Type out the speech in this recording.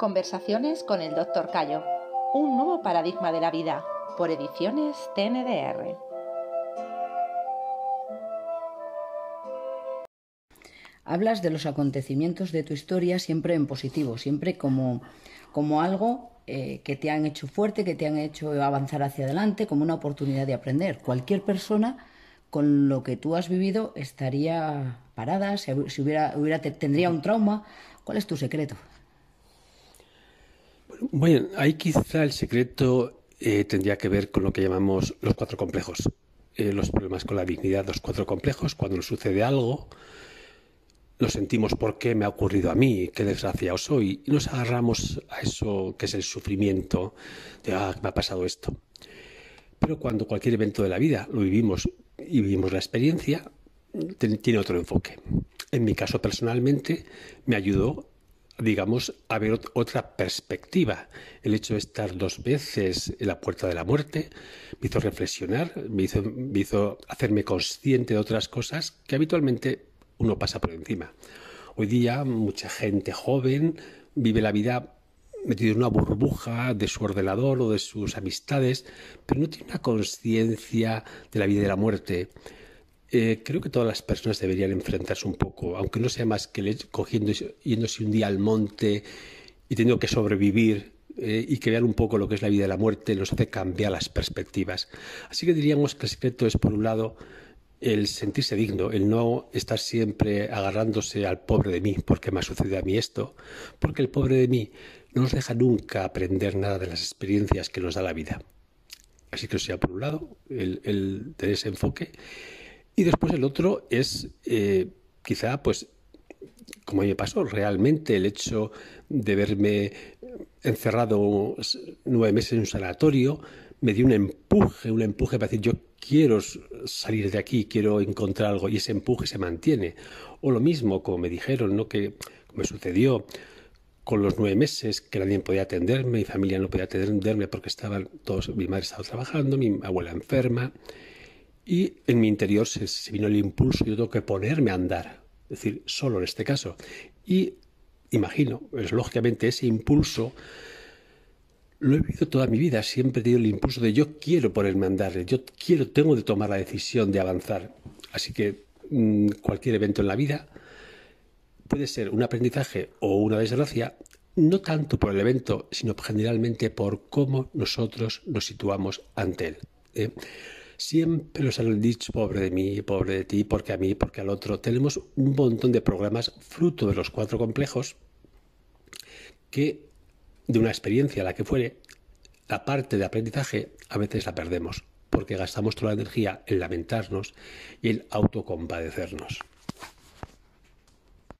Conversaciones con el Dr. Cayo. Un nuevo paradigma de la vida. Por ediciones TNDR. Hablas de los acontecimientos de tu historia siempre en positivo, siempre como, como algo eh, que te han hecho fuerte, que te han hecho avanzar hacia adelante, como una oportunidad de aprender. Cualquier persona con lo que tú has vivido estaría parada, si, hubiera, hubiera, tendría un trauma. ¿Cuál es tu secreto? Bueno, ahí quizá el secreto eh, tendría que ver con lo que llamamos los cuatro complejos. Eh, los problemas con la dignidad, los cuatro complejos, cuando nos sucede algo, nos sentimos por qué me ha ocurrido a mí, qué desgraciado soy, y nos agarramos a eso que es el sufrimiento de, ah, me ha pasado esto. Pero cuando cualquier evento de la vida lo vivimos y vivimos la experiencia, tiene otro enfoque. En mi caso personalmente me ayudó, digamos, a ver otra perspectiva. El hecho de estar dos veces en la puerta de la muerte me hizo reflexionar, me hizo, me hizo hacerme consciente de otras cosas que habitualmente uno pasa por encima. Hoy día mucha gente joven vive la vida metido en una burbuja de su ordenador o de sus amistades, pero no tiene una conciencia de la vida y de la muerte. Eh, creo que todas las personas deberían enfrentarse un poco, aunque no sea más que cogiendo, yéndose un día al monte y teniendo que sobrevivir eh, y que vean un poco lo que es la vida y la muerte, nos hace cambiar las perspectivas. Así que diríamos que el secreto es, por un lado, el sentirse digno, el no estar siempre agarrándose al pobre de mí, porque me ha sucedido a mí esto, porque el pobre de mí no nos deja nunca aprender nada de las experiencias que nos da la vida. Así que, o sea, por un lado, el, tener ese enfoque. Y después el otro es, eh, quizá, pues, como a mí me pasó, realmente el hecho de verme encerrado nueve meses en un sanatorio me dio un empuje, un empuje para decir, yo quiero salir de aquí, quiero encontrar algo, y ese empuje se mantiene. O lo mismo, como me dijeron, ¿no? que me sucedió, con los nueve meses que nadie podía atenderme, mi familia no podía atenderme porque estaban todos, mi madre estaba trabajando, mi abuela enferma, y en mi interior se, vino el impulso, yo tengo que ponerme a andar, es decir, solo en este caso. Y imagino, pues, lógicamente ese impulso lo he vivido toda mi vida, siempre he tenido el impulso de yo quiero ponerme a andar, yo quiero, tengo de tomar la decisión de avanzar. Así que mm, cualquier evento en la vida puede ser un aprendizaje o una desgracia, no tanto por el evento, sino generalmente por cómo nosotros nos situamos ante él. ¿eh? Siempre nos han dicho, pobre de mí, pobre de ti, porque a mí, porque al otro. Tenemos un montón de programas fruto de los cuatro complejos que, de una experiencia la que fuere, la parte de aprendizaje a veces la perdemos, porque gastamos toda la energía en lamentarnos y en autocompadecernos.